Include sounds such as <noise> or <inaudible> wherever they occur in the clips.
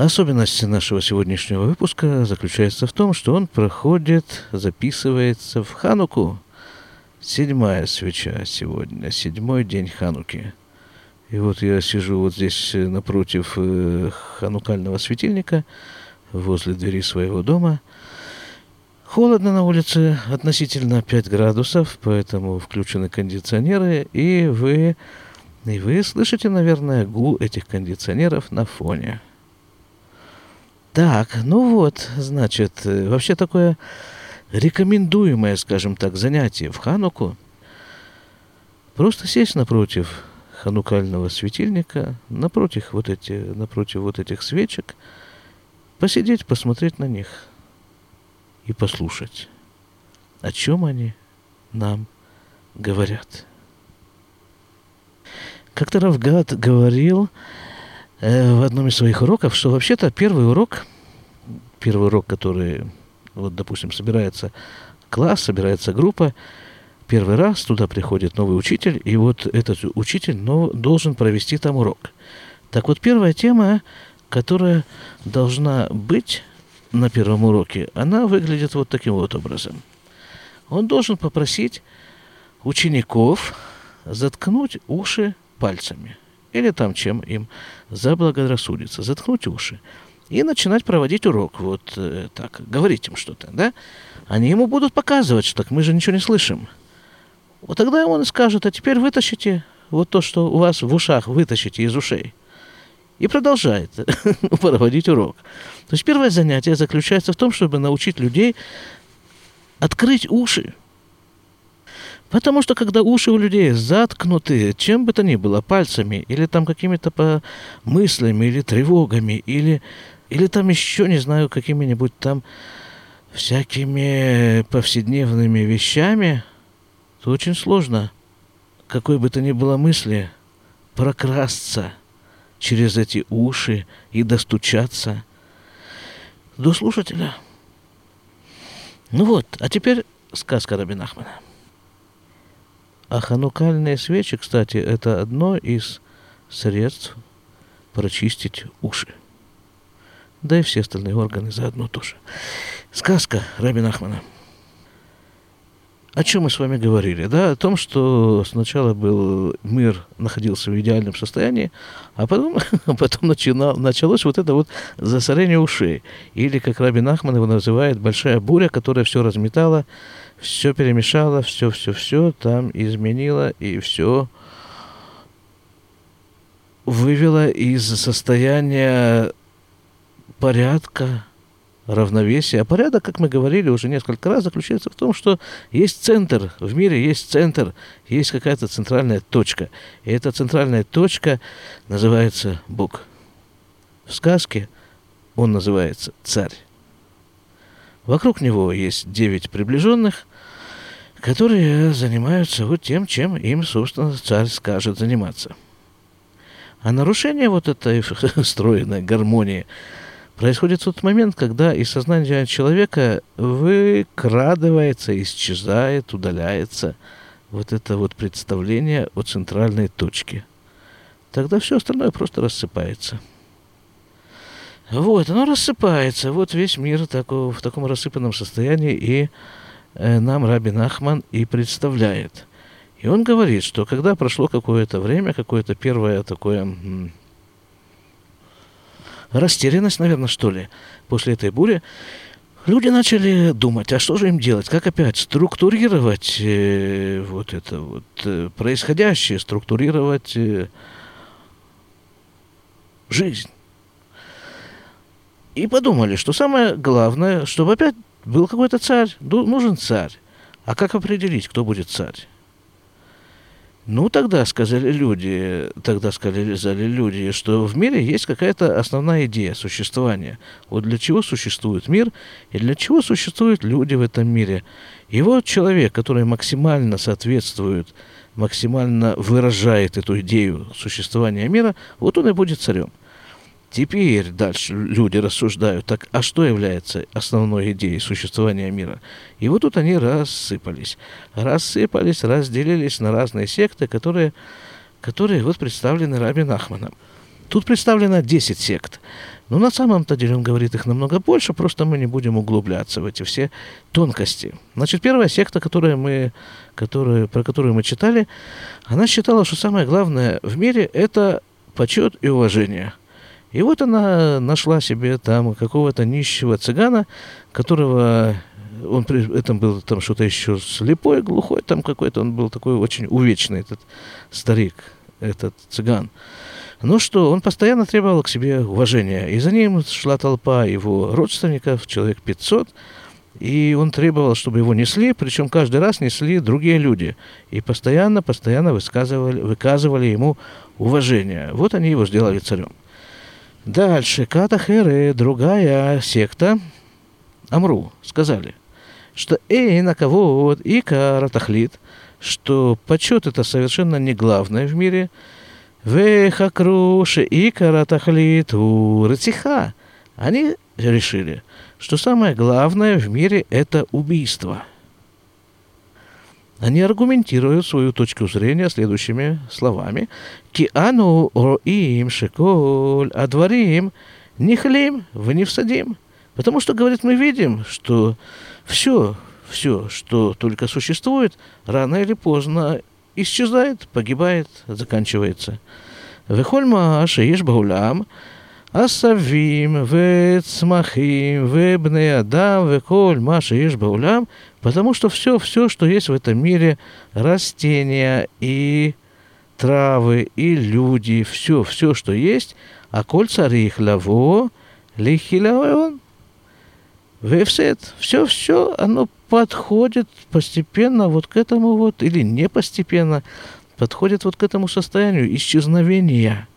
Особенность нашего сегодняшнего выпуска заключается в том, что он проходит, записывается в Хануку. Седьмая свеча сегодня, седьмой день Хануки. И вот я сижу вот здесь напротив э, ханукального светильника, возле двери своего дома. Холодно на улице, относительно 5 градусов, поэтому включены кондиционеры, и вы, и вы слышите, наверное, гул этих кондиционеров на фоне. Так, ну вот, значит, э, вообще такое рекомендуемое, скажем так, занятие в Хануку. Просто сесть напротив ханукального светильника, напротив вот, эти, напротив вот этих свечек, посидеть, посмотреть на них и послушать, о чем они нам говорят. Как-то Равгад говорил, в одном из своих уроков, что вообще-то первый урок, первый урок, который, вот, допустим, собирается класс, собирается группа, первый раз туда приходит новый учитель, и вот этот учитель но, должен провести там урок. Так вот, первая тема, которая должна быть на первом уроке, она выглядит вот таким вот образом. Он должен попросить учеников заткнуть уши пальцами – или там чем им заблагорассудится, заткнуть уши и начинать проводить урок, вот э, так, говорить им что-то, да? Они ему будут показывать, что так мы же ничего не слышим. Вот тогда он скажет, а теперь вытащите вот то, что у вас в ушах, вытащите из ушей. И продолжает <laughs> проводить урок. То есть первое занятие заключается в том, чтобы научить людей открыть уши, Потому что когда уши у людей заткнуты, чем бы то ни было, пальцами, или там какими-то мыслями, или тревогами, или, или там еще, не знаю, какими-нибудь там всякими повседневными вещами, то очень сложно, какой бы то ни было мысли, прокрасться через эти уши и достучаться до слушателя. Ну вот, а теперь сказка Рабин Ахмана. А ханукальные свечи, кстати, это одно из средств прочистить уши. Да и все остальные органы заодно тоже. Сказка Рабин Ахмана. О чем мы с вами говорили? Да, о том, что сначала был мир находился в идеальном состоянии, а потом, <laughs> потом начинал, началось вот это вот засорение ушей. Или, как Рабин Ахман его называет, большая буря, которая все разметала, все перемешала, все-все-все там изменила и все вывела из состояния порядка, равновесия. А порядок, как мы говорили уже несколько раз, заключается в том, что есть центр, в мире есть центр, есть какая-то центральная точка. И эта центральная точка называется Бог. В сказке он называется царь. Вокруг него есть девять приближенных, которые занимаются вот тем, чем им, собственно, царь скажет заниматься. А нарушение вот этой <laughs> стройной гармонии происходит тот момент, когда из сознания человека выкрадывается, исчезает, удаляется вот это вот представление о центральной точке. Тогда все остальное просто рассыпается. Вот, оно рассыпается. Вот весь мир такого, в таком рассыпанном состоянии и Э, нам Рабин Ахман и представляет. И он говорит, что когда прошло какое-то время, какое-то первое такое растерянность, наверное, что ли, после этой бури, люди начали думать, а что же им делать, как опять структурировать э, вот это вот э, происходящее, структурировать э, жизнь. И подумали, что самое главное, чтобы опять был какой-то царь, нужен царь. А как определить, кто будет царь? Ну, тогда сказали люди, тогда сказали люди, что в мире есть какая-то основная идея существования. Вот для чего существует мир и для чего существуют люди в этом мире. И вот человек, который максимально соответствует, максимально выражает эту идею существования мира, вот он и будет царем. Теперь дальше люди рассуждают, так а что является основной идеей существования мира? И вот тут они рассыпались. Рассыпались, разделились на разные секты, которые, которые вот представлены Рабин Ахманом. Тут представлено 10 сект. Но на самом-то деле он говорит их намного больше, просто мы не будем углубляться в эти все тонкости. Значит, первая секта, которая мы, которая, про которую мы читали, она считала, что самое главное в мире – это почет и уважение. И вот она нашла себе там какого-то нищего цыгана, которого он при этом был там что-то еще слепой, глухой, там какой-то, он был такой очень увечный, этот старик, этот цыган. Ну что, он постоянно требовал к себе уважения. И за ним шла толпа его родственников, человек 500, и он требовал, чтобы его несли, причем каждый раз несли другие люди. И постоянно, постоянно высказывали, выказывали ему уважение. Вот они его сделали царем. Дальше, Катахеры, другая секта, Амру, сказали, что эй, на кого вот и каратахлит, что почет это совершенно не главное в мире, Вехакруши и каратахлит у рациха. Они решили, что самое главное в мире это убийство. Они аргументируют свою точку зрения следующими словами. киану роим шеколь а дворим нихлим, вы не всадим». Потому что, говорит, мы видим, что все, все, что только существует, рано или поздно исчезает, погибает, заканчивается. Вехольма шеиш баулям, асавим, вецмахим, вебне адам, вехоль ма шеиш баулям – потому что все, все, что есть в этом мире, растения и травы, и люди, все, все, что есть, а коль царих лаво, лихилаон, вевсет, все, все, оно подходит постепенно вот к этому вот, или не постепенно, подходит вот к этому состоянию исчезновения.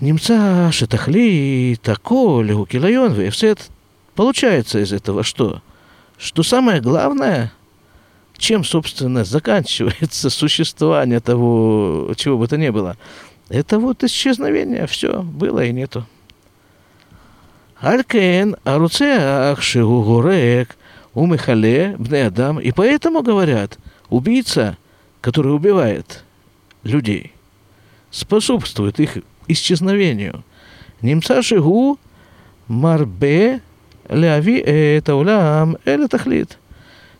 Немца шатахли, тако, легукилайон, вефсет. Получается из этого что? Что самое главное, чем, собственно, заканчивается <laughs> существование того, чего бы то ни было, это вот исчезновение, все, было и нету. Алькен, аруцеах, шигугурек, умехале, бне адам. И поэтому говорят, убийца, который убивает людей, способствует их исчезновению. Немца шигу марбе ляви это улам это тахлит.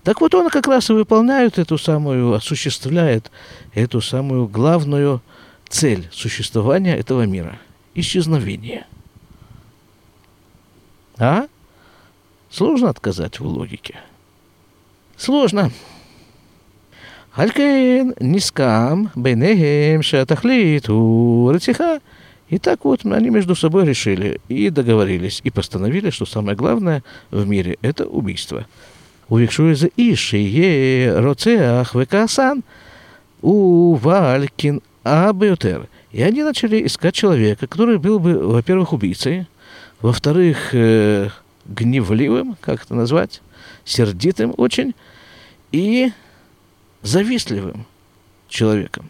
Так вот он как раз и выполняет эту самую, осуществляет эту самую главную цель существования этого мира. Исчезновение. А? Сложно отказать в логике. Сложно. Алькейн нискам бейнехем шатахлит у рациха. И так вот они между собой решили и договорились, и постановили, что самое главное в мире – это убийство. Увекшуя за иши е роцеах векасан у валькин абиотер. И они начали искать человека, который был бы, во-первых, убийцей, во-вторых, э, гневливым, как это назвать, сердитым очень, и завистливым человеком.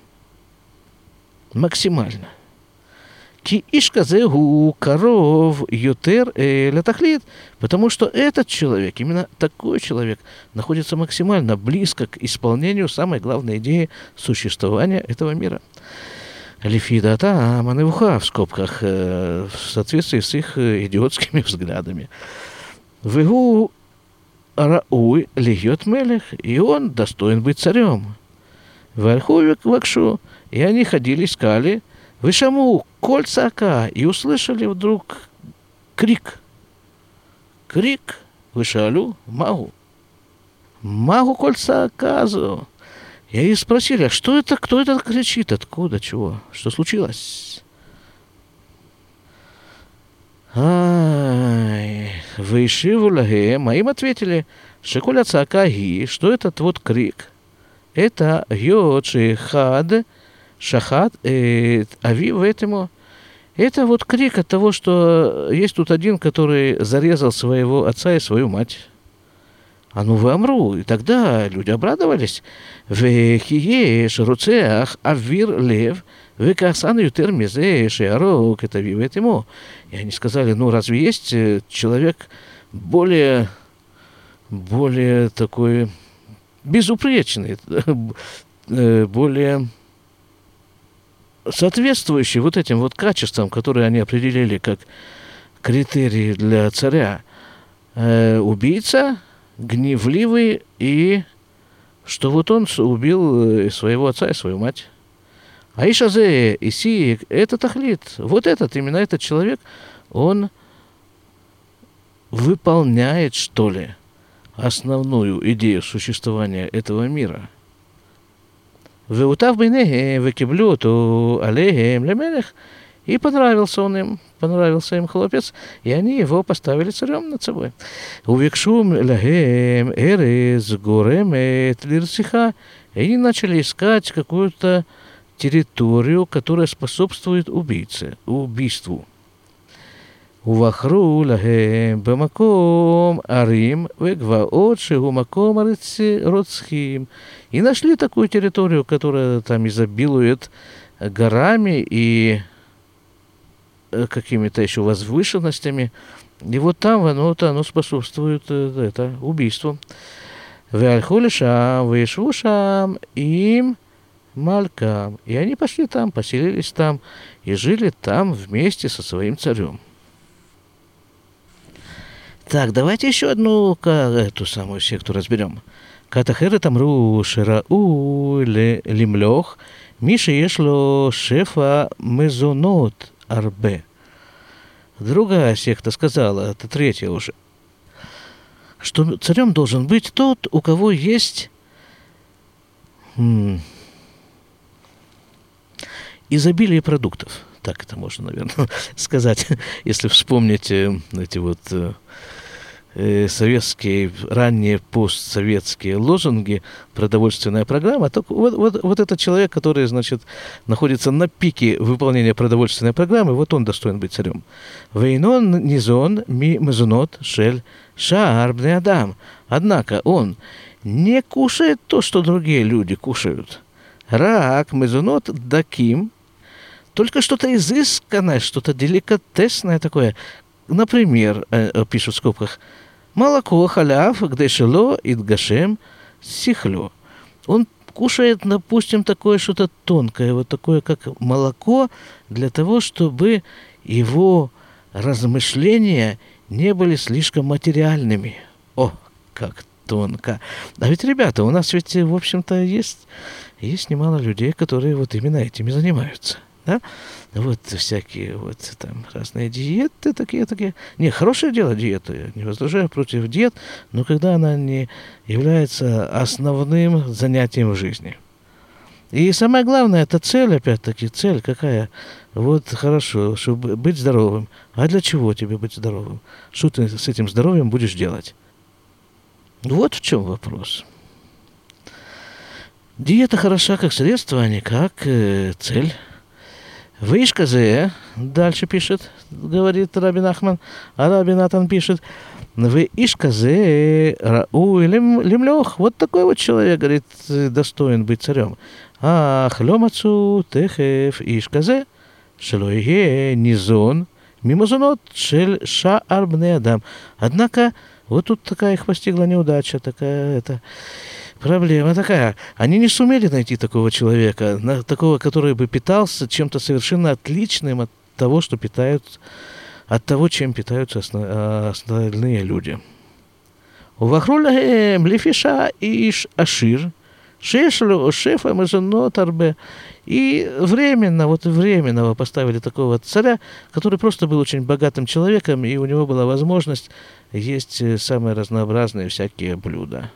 Максимально. Ки ишказегу коров ютер летахлит, потому что этот человек, именно такой человек, находится максимально близко к исполнению самой главной идеи существования этого мира. Лифидата Маневуха в скобках, э, в соответствии с их э, идиотскими <laughs> взглядами. Вегу Рауй льет мелех, и он достоин быть царем. Вальхувик вакшу, и они ходили, искали, вышаму кольца ока, и услышали вдруг крик. Крик, вышалю, магу. Магу кольца оказу. И они спросили, а что это, кто это кричит, откуда, чего, что случилось? Ай, Вышиву лагем, а им ответили, Шикуля цака ги, что этот вот крик. Это йочи хад, шахат, э, ави в этому. Это вот крик от того, что есть тут один, который зарезал своего отца и свою мать. А ну вы амру. И тогда люди обрадовались. Вехиеш руцеах авир лев, векасан ютер мизе шеарок, это вивет ему. И они сказали, ну разве есть э, человек более, более такой безупречный, <laughs> э, более соответствующий вот этим вот качествам, которые они определили как критерии для царя, э, убийца, гневливый и что вот он убил э, своего отца и свою мать. А Ишазе, Иси, это Тахлит. Вот этот, именно этот человек, он выполняет, что ли, основную идею существования этого мира. Веутав бейнехем, векиблю, то алейхем лемелех. И понравился он им, понравился им хлопец, и они его поставили царем над собой. Увекшум лагем эрез горемет лирсиха. И они начали искать какую-то территорию, которая способствует убийце, убийству. ובחרו להם במקום ערים וגבעות שהוא מקום רוצחים. И нашли такую территорию, которая там изобилует горами и какими-то еще возвышенностями. И вот там оно, вот оно способствует это, убийству. Вальхули шам, вышву шам, им малькам. И они пошли там, поселились там и жили там вместе со своим царем. Так, давайте еще одну эту самую секту разберем. Катахера тамру ширау лимлох, Миша ешло шефа мезонот арбе. Другая секта сказала, это третья уже, что царем должен быть тот, у кого есть изобилие продуктов. Так это можно, наверное, <laughs> сказать, если вспомнить э, эти вот э, э, советские, ранние постсоветские лозунги, продовольственная программа, то вот, вот, вот этот человек, который, значит, находится на пике выполнения продовольственной программы, вот он достоин быть царем. Вейнон низон ми мезунот шель шаарбный адам. Однако он не кушает то, что другие люди кушают. Рак мезунот даким, только что-то изысканное, что-то деликатесное такое. Например, э, пишут в скобках, молоко халяв, где шело идгашем сихло. Он кушает, допустим, такое что-то тонкое, вот такое, как молоко, для того, чтобы его размышления не были слишком материальными. О, как тонко. А ведь, ребята, у нас ведь, в общем-то, есть, есть немало людей, которые вот именно этими занимаются да, вот всякие вот там разные диеты такие, такие. Не, хорошее дело диета, я не возражаю против диет, но когда она не является основным занятием в жизни. И самое главное, это цель, опять-таки, цель какая? Вот хорошо, чтобы быть здоровым. А для чего тебе быть здоровым? Что ты с этим здоровьем будешь делать? Вот в чем вопрос. Диета хороша как средство, а не как э, цель. Вышказе, дальше пишет, говорит Рабин Ахман, а Рабин Атан пишет, вы ишказе рау лимлех. Вот такой вот человек, говорит, достоин быть царем. Ах, ломацу техев ишказе, шелое низон, мимозонот шель шаар бне адам. Однако, вот тут такая их постигла неудача, такая это Проблема такая. Они не сумели найти такого человека, такого, который бы питался чем-то совершенно отличным от того, что питают, от того, чем питаются остальные люди. У Вахруля Млифиша и Ашир, Шешлю, шефа Мазонотарбе. И временно, вот временного поставили такого царя, который просто был очень богатым человеком, и у него была возможность есть самые разнообразные всякие блюда.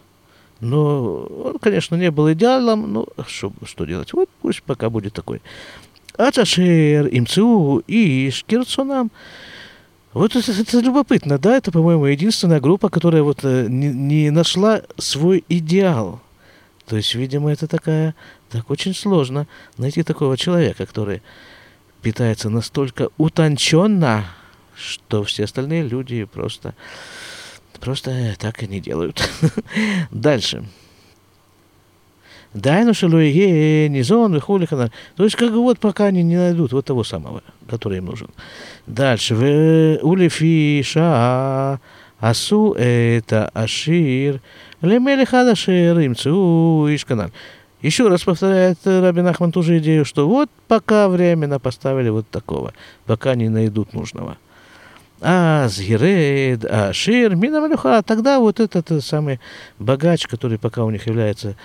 Но он, конечно, не был идеалом, но что, что делать? Вот пусть пока будет такой. Ачашер, Имцу и Шкирцунам. Вот это, это любопытно, да? Это, по-моему, единственная группа, которая вот э, не, не нашла свой идеал. То есть, видимо, это такая... Так очень сложно найти такого человека, который питается настолько утонченно, что все остальные люди просто Просто так и не делают. <laughs> Дальше. Дайну шалуе низон вихулихана. То есть, как вот пока они не найдут вот того самого, который им нужен. Дальше. В улифи ша асу это ашир лемелиха дашир имцу ишканал. Еще раз повторяет Рабин Ахман ту же идею, что вот пока временно поставили вот такого, пока не найдут нужного. А Згирейд, а Шир, Минамалюха, тогда вот этот самый богач, который пока у них является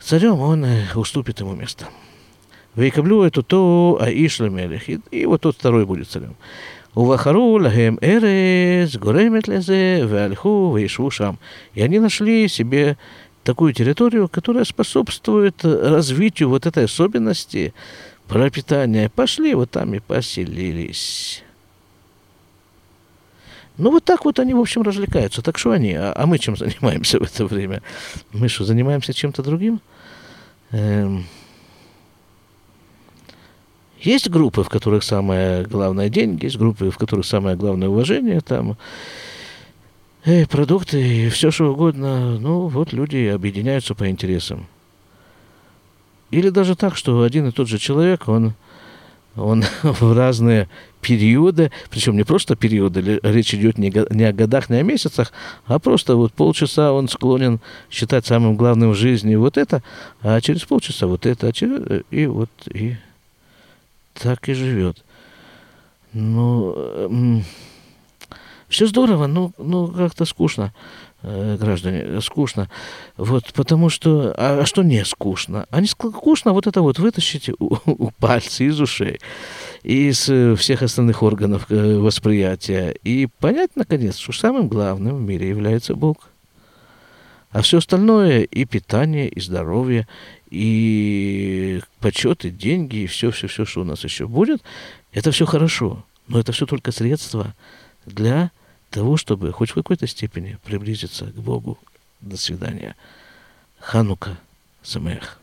царем, он э, уступит ему место. Вейкаблю эту то, а Ишлемелих. И, вот тот второй будет царем. Увахару лагем эрез, горемет лезе, вальху, вейшу шам. И они нашли себе такую территорию, которая способствует развитию вот этой особенности пропитания. Пошли вот там и поселились. Ну, вот так вот они, в общем, развлекаются. Так что они? А, а мы чем <laughs> занимаемся в это время? Мы что, занимаемся чем-то другим? Эм... Есть группы, в которых самое главное деньги, есть группы, в которых самое главное уважение, там э, продукты и все что угодно. Ну, вот люди объединяются по интересам. Или даже так, что один и тот же человек, он, он <laughs> в разные периоды, причем не просто периоды, речь идет не, не о годах, не о месяцах, а просто вот полчаса он склонен считать самым главным в жизни вот это, а через полчаса вот это, а через, и вот и так и живет. Ну, все здорово, но, ну, как-то скучно, э, граждане, скучно. Вот, потому что, а, а что не скучно? А не скучно вот это вот вытащить у, у пальца из ушей, из э, всех остальных органов э, восприятия и понять, наконец, что самым главным в мире является Бог. А все остальное и питание, и здоровье, и почет, и деньги, и все-все-все, что у нас еще будет, это все хорошо. Но это все только средства для того, чтобы хоть в какой-то степени приблизиться к Богу. До свидания. Ханука Самех.